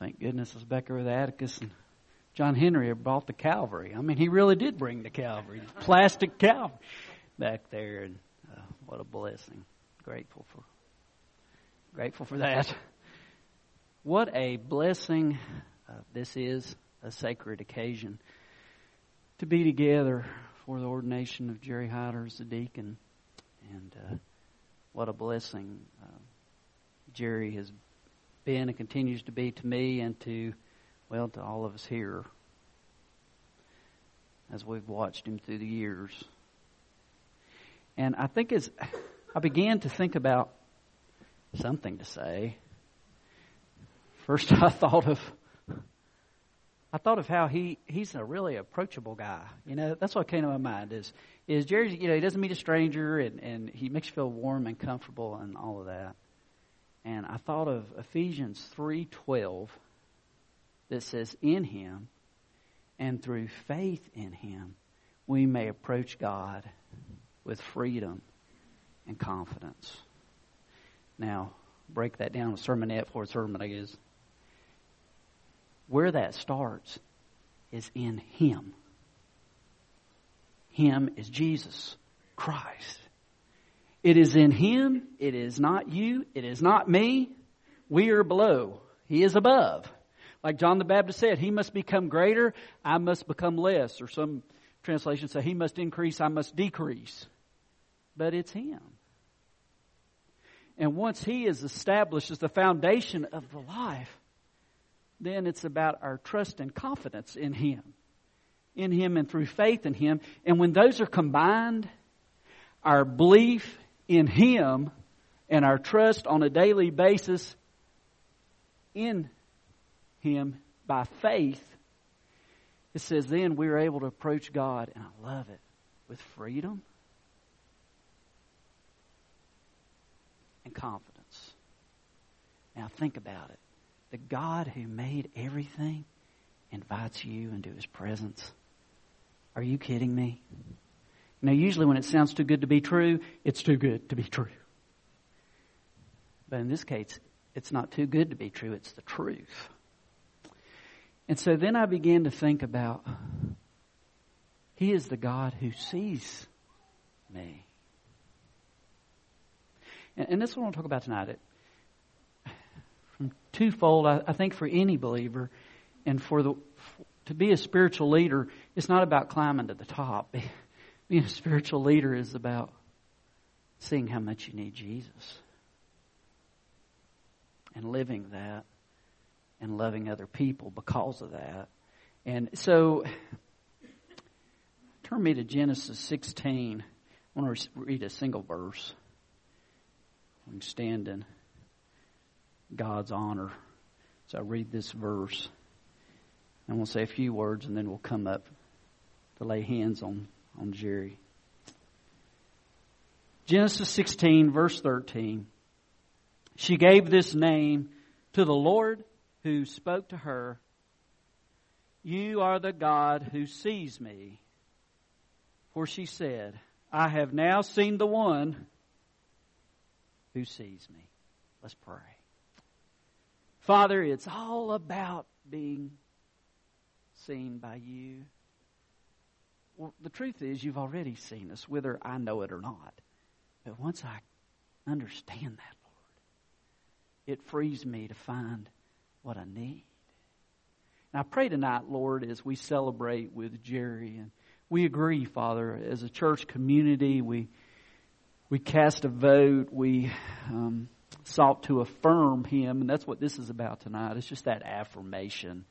thank goodness it's back over the Atticus and John Henry brought the Calvary. I mean, he really did bring the Calvary, the plastic Calvary back there, and uh, what a blessing. Grateful for, grateful for that. What a blessing uh, this is, a sacred occasion to be together for the ordination of Jerry Hyder as a deacon, and uh, what a blessing uh, Jerry has been and continues to be to me and to, well, to all of us here as we've watched him through the years. And I think as I began to think about something to say, first I thought of I thought of how he he's a really approachable guy. You know, that's what came to my mind is is Jerry. You know, he doesn't meet a stranger, and and he makes you feel warm and comfortable, and all of that and I thought of Ephesians 3:12 that says in him and through faith in him we may approach God with freedom and confidence. Now, break that down with sermonette for a sermon, I guess. Where that starts is in Him. Him is Jesus Christ. It is in Him. It is not you. It is not me. We are below. He is above. Like John the Baptist said, He must become greater. I must become less. Or some translations say, He must increase. I must decrease. But it's Him. And once He is established as the foundation of the life, then it's about our trust and confidence in Him. In Him and through faith in Him. And when those are combined, our belief in Him and our trust on a daily basis in Him by faith, it says then we are able to approach God, and I love it, with freedom and confidence. Now think about it. The God who made everything invites you into His presence. Are you kidding me? Now, usually when it sounds too good to be true, it's too good to be true. But in this case, it's not too good to be true, it's the truth. And so then I began to think about He is the God who sees me. And, and this is what I want to talk about tonight. It, from twofold, I, I think for any believer, and for the to be a spiritual leader, it's not about climbing to the top. Being a spiritual leader is about seeing how much you need Jesus and living that and loving other people because of that. And so, turn me to Genesis 16. I want to read a single verse. I'm standing God's honor. So I read this verse. Going to say a few words and then we'll come up to lay hands on on Jerry. Genesis 16, verse 13. She gave this name to the Lord who spoke to her, You are the God who sees me. For she said, I have now seen the one who sees me. Let's pray. Father, it's all about being seen by you. Well, the truth is, you've already seen us, whether I know it or not. But once I understand that, Lord, it frees me to find what I need. And I pray tonight, Lord, as we celebrate with Jerry, and we agree, Father, as a church community, we we cast a vote, we um, sought to affirm him, and that's what this is about tonight. It's just that affirmation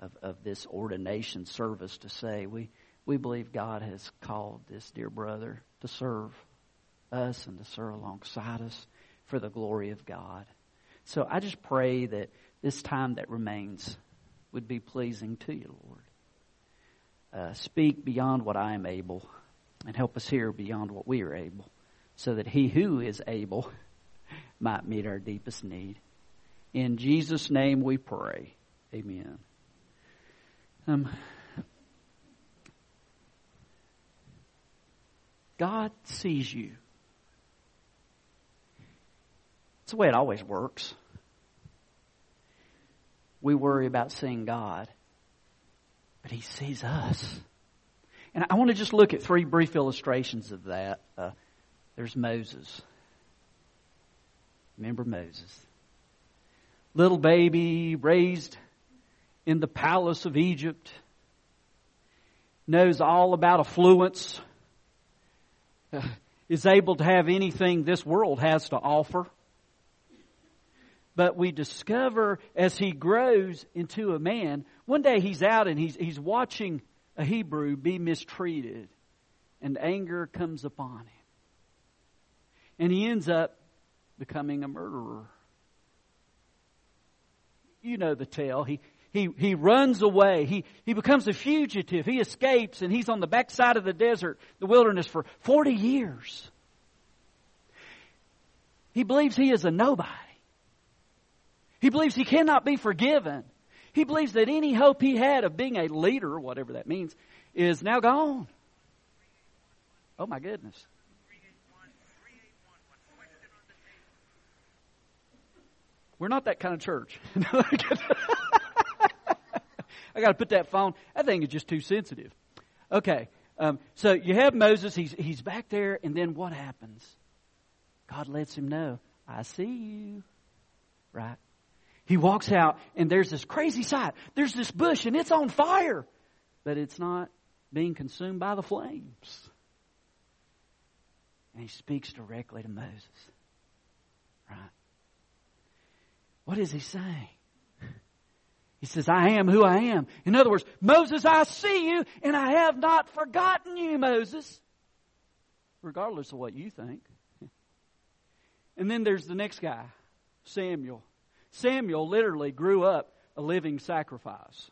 of, of this ordination service to say we we believe God has called this dear brother to serve us and to serve alongside us for the glory of God. So I just pray that this time that remains would be pleasing to you, Lord. Uh, speak beyond what I am able and help us hear beyond what we are able so that he who is able might meet our deepest need. In Jesus' name we pray. Amen. Um, God sees you. It's the way it always works. we worry about seeing God, but He sees us. And I want to just look at three brief illustrations of that. Uh, there's Moses. Remember Moses. Little baby raised in the palace of Egypt, knows all about affluence, is able to have anything this world has to offer. But we discover as he grows into a man, one day he's out and he's, he's watching a Hebrew be mistreated, and anger comes upon him. And he ends up becoming a murderer. You know the tale. He, he, he runs away. He, he becomes a fugitive. He escapes and he's on the backside of the desert, the wilderness for 40 years. He believes he is a nobody. He believes he cannot be forgiven. He believes that any hope he had of being a leader, whatever that means, is now gone. Oh my goodness. We're not that kind of church. I got to put that phone. That thing is just too sensitive. Okay, um, so you have Moses. He's he's back there, and then what happens? God lets him know, "I see you." Right? He walks out and there's this crazy sight. There's this bush and it's on fire, but it's not being consumed by the flames. And he speaks directly to Moses. Right? What is he saying? He says, I am who I am. In other words, Moses, I see you and I have not forgotten you, Moses. Regardless of what you think. And then there's the next guy, Samuel. Samuel literally grew up a living sacrifice.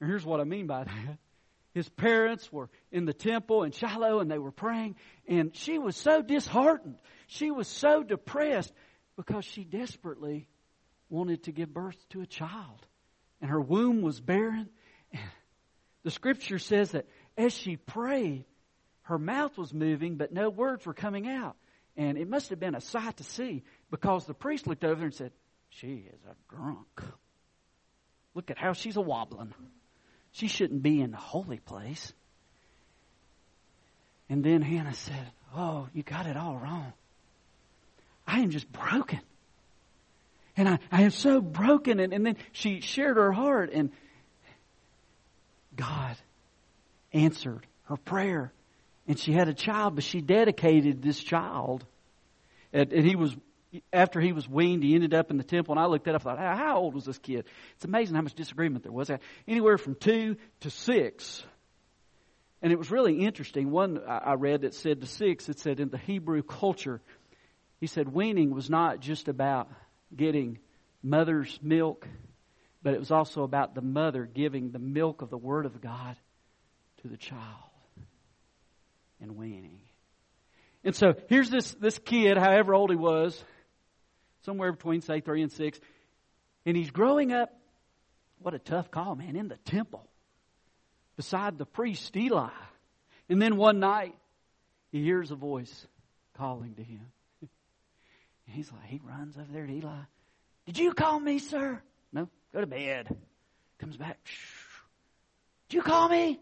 And here's what I mean by that. His parents were in the temple in Shiloh and they were praying, and she was so disheartened. She was so depressed because she desperately wanted to give birth to a child. And her womb was barren. And the scripture says that as she prayed, her mouth was moving, but no words were coming out. And it must have been a sight to see because the priest looked over and said, she is a drunk. Look at how she's a wobbling. She shouldn't be in the holy place. And then Hannah said, Oh, you got it all wrong. I am just broken. And I, I am so broken. And, and then she shared her heart, and God answered her prayer. And she had a child, but she dedicated this child. And, and he was after he was weaned, he ended up in the temple, and I looked at it, I thought, how old was this kid? It's amazing how much disagreement there was. Anywhere from two to six. And it was really interesting. One I read that said to six, it said in the Hebrew culture, he said weaning was not just about getting mother's milk, but it was also about the mother giving the milk of the Word of God to the child and weaning. And so here's this, this kid, however old he was, somewhere between, say, three and six. And he's growing up, what a tough call, man, in the temple beside the priest Eli. And then one night, he hears a voice calling to him. And he's like, he runs over there to Eli. Did you call me, sir? No, go to bed. Comes back. Shh. Did you call me?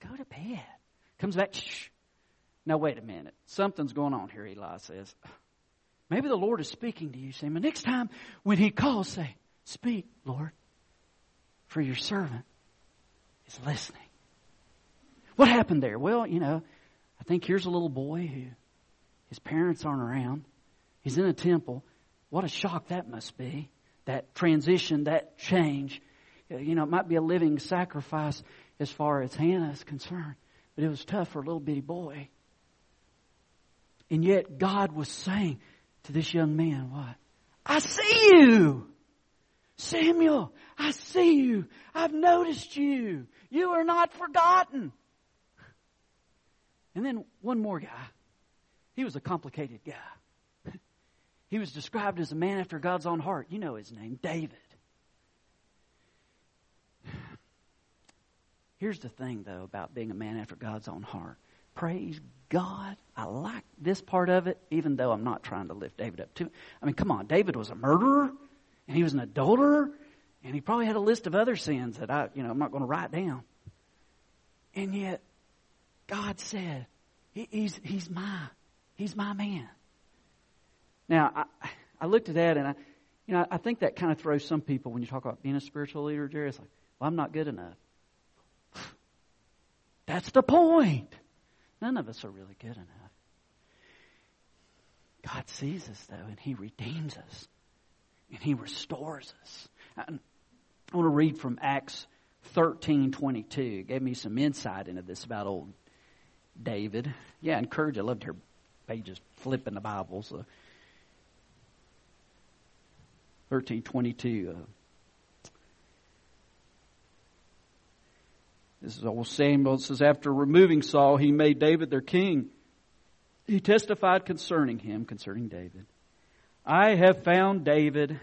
Go to bed. Comes back. Shh. Now wait a minute. Something's going on here, Eli says. Maybe the Lord is speaking to you. But next time when He calls, say, Speak, Lord, for your servant is listening. What happened there? Well, you know, I think here's a little boy who his parents aren't around. He's in a temple. What a shock that must be. That transition, that change. You know, it might be a living sacrifice as far as Hannah is concerned, but it was tough for a little bitty boy. And yet God was saying, to this young man, what? I see you! Samuel, I see you. I've noticed you. You are not forgotten. And then one more guy. He was a complicated guy. He was described as a man after God's own heart. You know his name, David. Here's the thing, though, about being a man after God's own heart. Praise God. I like this part of it, even though I'm not trying to lift David up too. I mean, come on, David was a murderer, and he was an adulterer, And he probably had a list of other sins that I, you know, I'm not going to write down. And yet, God said, he, he's, he's my, he's my man. Now, I, I looked at that and I, you know, I think that kind of throws some people when you talk about being a spiritual leader, Jerry. It's like, well, I'm not good enough. That's the point. None of us are really good enough. God sees us, though, and He redeems us, and He restores us. I, I want to read from Acts 13 22. It gave me some insight into this about old David. Yeah, I encourage. I love to hear pages flipping the Bibles. So 1322. This is old Samuel. It says, After removing Saul, he made David their king. He testified concerning him, concerning David. I have found David,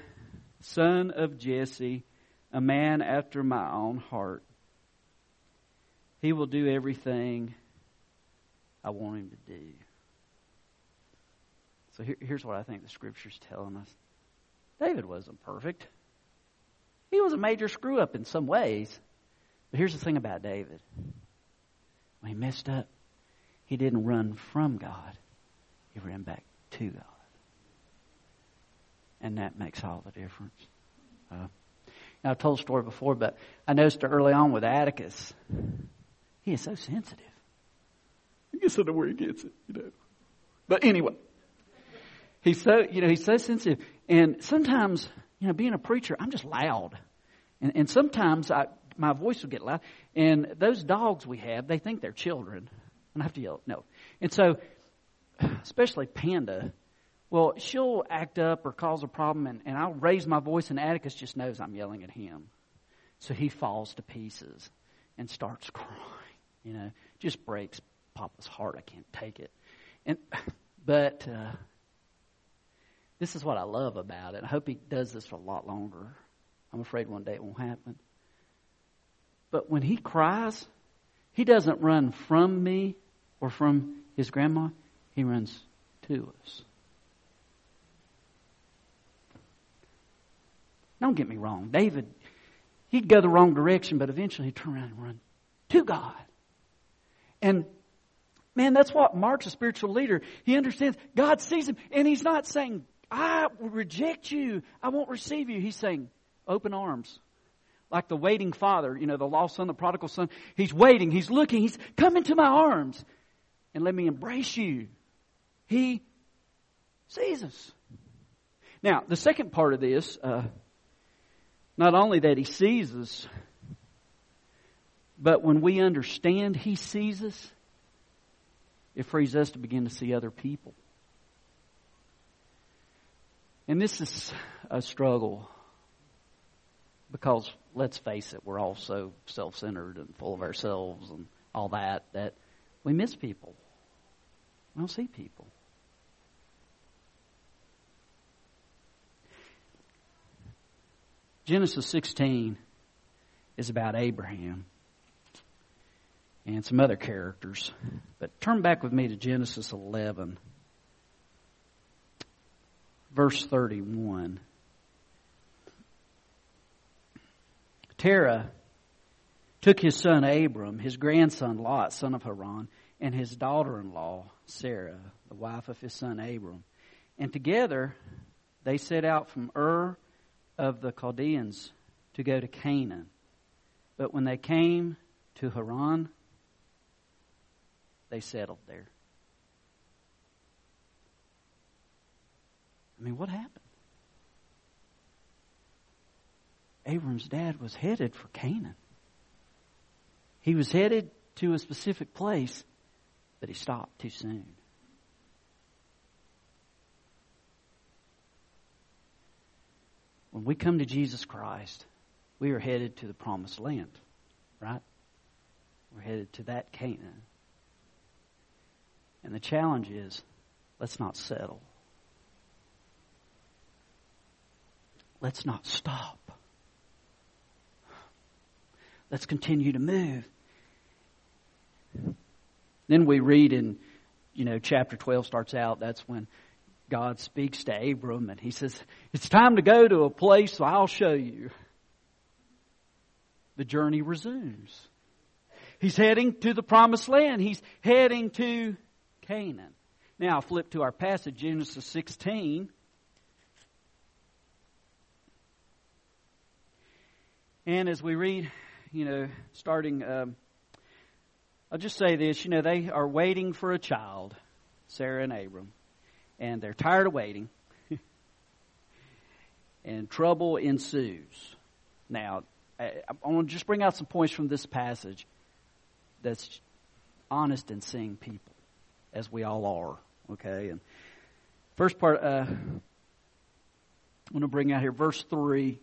son of Jesse, a man after my own heart. He will do everything I want him to do. So here, here's what I think the scripture's telling us David wasn't perfect. He was a major screw up in some ways. But here's the thing about David when he messed up, he didn't run from God, he ran back to God. And that makes all the difference. Uh, I've told the story before, but I noticed early on with Atticus, he is so sensitive. I guess I know where he gets it, you know. But anyway, he's so, you know, he's so sensitive. And sometimes, you know, being a preacher, I'm just loud. And, and sometimes I, my voice will get loud. And those dogs we have, they think they're children. And I have to yell, no. And so, especially Panda, well, she'll act up or cause a problem, and, and I'll raise my voice, and Atticus just knows I'm yelling at him. So he falls to pieces and starts crying. You know, just breaks Papa's heart. I can't take it. And, but, uh, this is what I love about it. I hope he does this for a lot longer. I'm afraid one day it won't happen. But when he cries, he doesn't run from me or from his grandma, he runs to us. Don't get me wrong. David, he'd go the wrong direction, but eventually he'd turn around and run to God. And man, that's what marks a spiritual leader. He understands God sees him, and he's not saying, I reject you, I won't receive you. He's saying, open arms like the waiting father, you know, the lost son, the prodigal son. He's waiting, he's looking, he's come into my arms and let me embrace you. He sees us. Now, the second part of this, uh, not only that he sees us, but when we understand he sees us, it frees us to begin to see other people. And this is a struggle because let's face it, we're all so self centered and full of ourselves and all that that we miss people. We don't see people. Genesis 16 is about Abraham and some other characters. But turn back with me to Genesis 11, verse 31. Terah took his son Abram, his grandson Lot, son of Haran, and his daughter in law, Sarah, the wife of his son Abram. And together they set out from Ur of the Chaldeans to go to Canaan. But when they came to Haran, they settled there. I mean, what happened? Abram's dad was headed for Canaan. He was headed to a specific place, but he stopped too soon. When we come to Jesus Christ, we are headed to the promised land, right? We're headed to that Canaan. And the challenge is let's not settle. Let's not stop. Let's continue to move. Then we read in, you know, chapter 12 starts out, that's when God speaks to Abram and he says, It's time to go to a place I'll show you. the journey resumes. He's heading to the promised land. He's heading to Canaan. Now, flip to our passage, Genesis 16. And as we read, you know, starting, um, I'll just say this, you know, they are waiting for a child, Sarah and Abram, and they're tired of waiting, and trouble ensues. Now, I, I want to just bring out some points from this passage that's honest and seeing people, as we all are. Okay, and first part, uh, I'm going to bring out here verse three.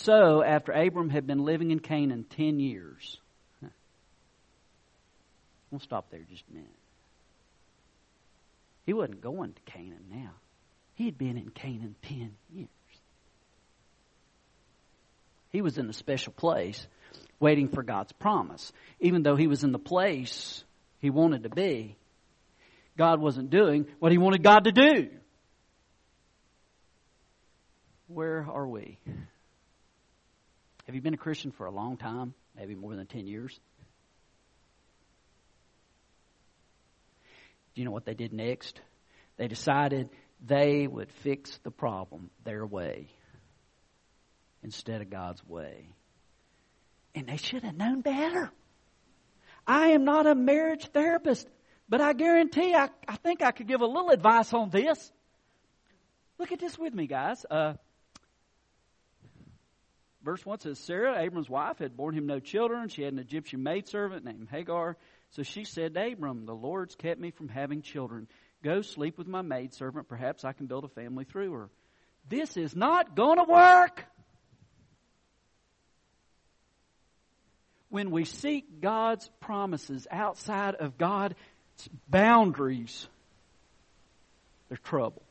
So, after Abram had been living in Canaan ten years, we'll stop there just a minute. He wasn't going to Canaan now. He had been in Canaan ten years. He was in a special place waiting for God's promise. Even though he was in the place he wanted to be, God wasn't doing what he wanted God to do. Where are we? Have you been a Christian for a long time? Maybe more than 10 years? Do you know what they did next? They decided they would fix the problem their way instead of God's way. And they should have known better. I am not a marriage therapist, but I guarantee I, I think I could give a little advice on this. Look at this with me, guys. Uh, verse 1 says Sarah, Abram's wife, had borne him no children. She had an Egyptian maidservant named Hagar. So she said to Abram, The Lord's kept me from having children. Go sleep with my maidservant. Perhaps I can build a family through her. This is not going to work. when we seek God's promises outside of God's boundaries, there's trouble.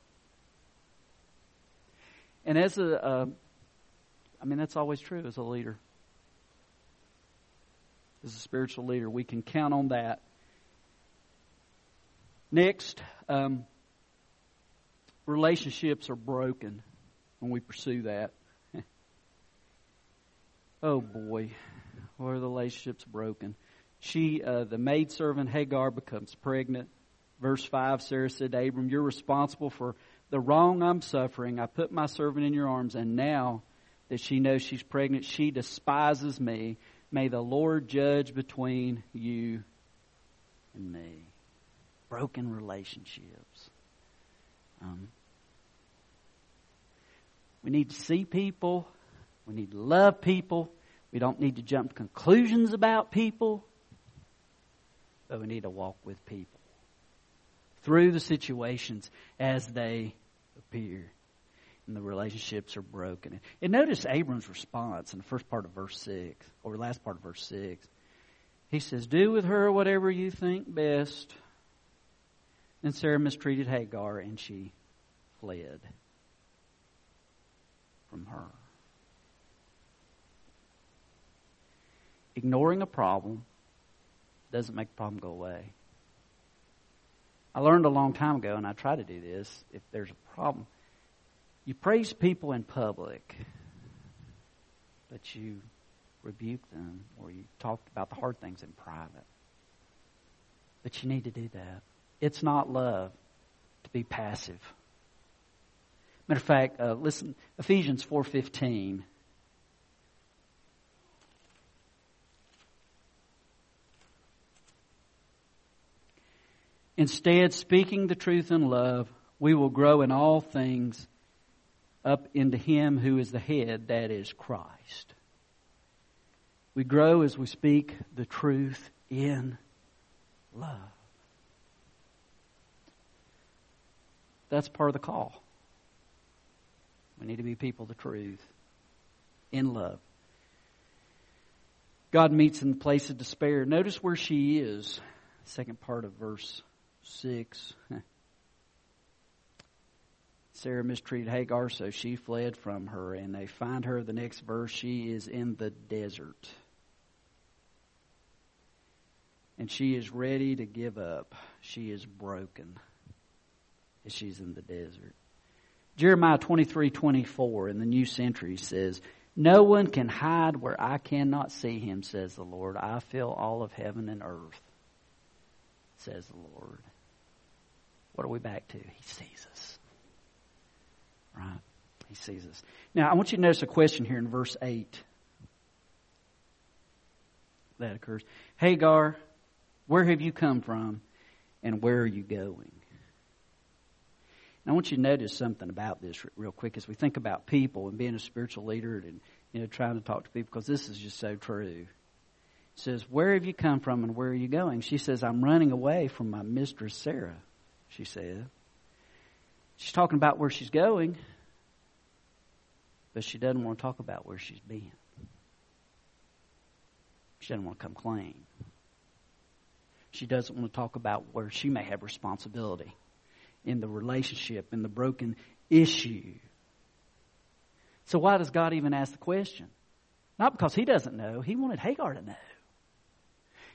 And as a, uh, I mean, that's always true as a leader. As a spiritual leader, we can count on that. Next, um, relationships are broken when we pursue that. oh boy where the relationship's broken. She, uh, the maidservant Hagar becomes pregnant. Verse 5, Sarah said to Abram, You're responsible for the wrong I'm suffering. I put my servant in your arms, and now that she knows she's pregnant, she despises me. May the Lord judge between you and me. Broken relationships. Um, we need to see people. We need to love people. We don't need to jump to conclusions about people, but we need to walk with people through the situations as they appear. And the relationships are broken. And notice Abram's response in the first part of verse 6, or last part of verse 6. He says, Do with her whatever you think best. And Sarah mistreated Hagar, and she fled from her. ignoring a problem doesn't make the problem go away. I learned a long time ago, and I try to do this, if there's a problem, you praise people in public, but you rebuke them or you talk about the hard things in private. But you need to do that. It's not love to be passive. Matter of fact, uh, listen, Ephesians 4.15 Instead, speaking the truth in love, we will grow in all things up into Him who is the head, that is Christ. We grow as we speak the truth in love. That's part of the call. We need to be people of the truth in love. God meets in the place of despair. Notice where she is. Second part of verse 6. Sarah mistreated Hagar, so she fled from her. And they find her the next verse. She is in the desert. And she is ready to give up. She is broken. And she's in the desert. Jeremiah 23 24 in the New Century says, No one can hide where I cannot see him, says the Lord. I fill all of heaven and earth, says the Lord. What are we back to? He sees us. Right? He sees us. Now, I want you to notice a question here in verse 8 that occurs. Hagar, where have you come from and where are you going? And I want you to notice something about this real quick as we think about people and being a spiritual leader and you know trying to talk to people because this is just so true. It says, "Where have you come from and where are you going?" She says, "I'm running away from my mistress Sarah." She said. She's talking about where she's going, but she doesn't want to talk about where she's been. She doesn't want to come clean. She doesn't want to talk about where she may have responsibility in the relationship, in the broken issue. So why does God even ask the question? Not because He doesn't know. He wanted Hagar to know.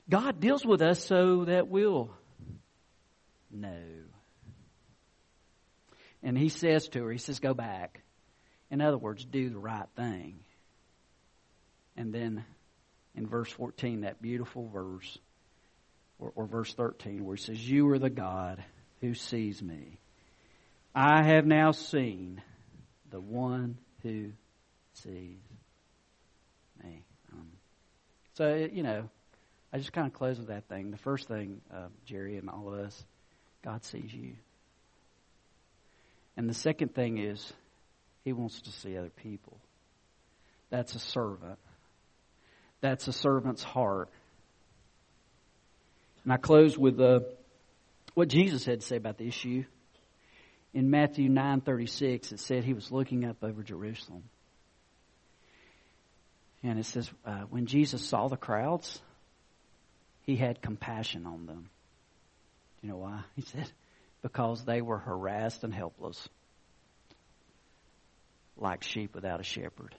God deals with us so that we'll know. And He says to her, He says, go back. In other words, do the right thing. And then in verse 14, that beautiful verse, or, or verse 13, where He says, You are the God who sees me. I have now seen the one who sees me. Um, so, you know, I just kind of close with that thing. The first thing, uh, Jerry and all of us, God sees you. And the second thing is, He wants to see other people. That's a servant. That's a servant's heart. And I close with uh, what Jesus had to say about the issue. In Matthew 9:36, it said he was looking up over Jerusalem. And it says, uh, when Jesus saw the crowds, he had compassion on them. Do you know why? He said, because they were harassed and helpless, like sheep without a shepherd.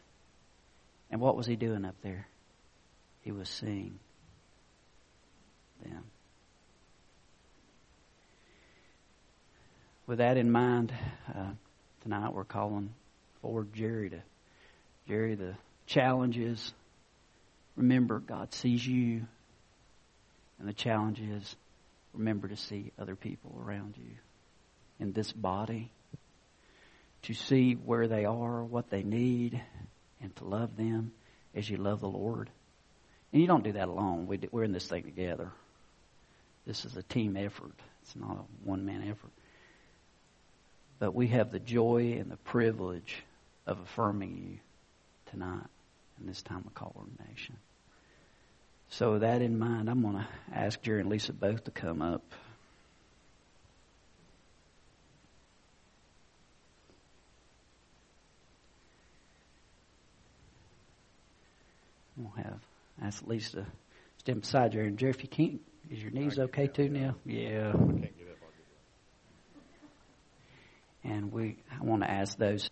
And what was he doing up there? He was seeing them. With that in mind, uh, tonight we're calling forward Jerry to Jerry the challenge is remember God sees you and the challenge is remember to see other people around you in this body to see where they are, what they need, and to love them as you love the Lord. And you don't do that alone. We're in this thing together. This is a team effort. It's not a one man effort. But we have the joy and the privilege of affirming you tonight in this time of coordination. So, with that in mind, I'm going to ask Jerry and Lisa both to come up. We'll have ask Lisa to stand beside Jerry. And Jerry, if you can't, is your knees okay too now? Yeah. And we, I want to ask those